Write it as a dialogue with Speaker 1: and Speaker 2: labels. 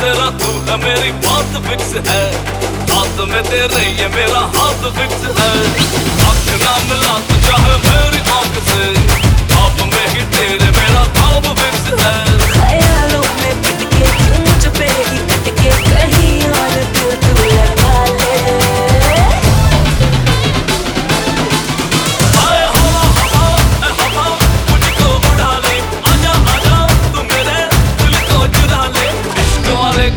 Speaker 1: तेरा तू है, मेरी बात फिक्स है। हाथ में तेरे ये मेरा हाथ फिक्स है। आँख ना मिला तू चाहे मेरी आँख से।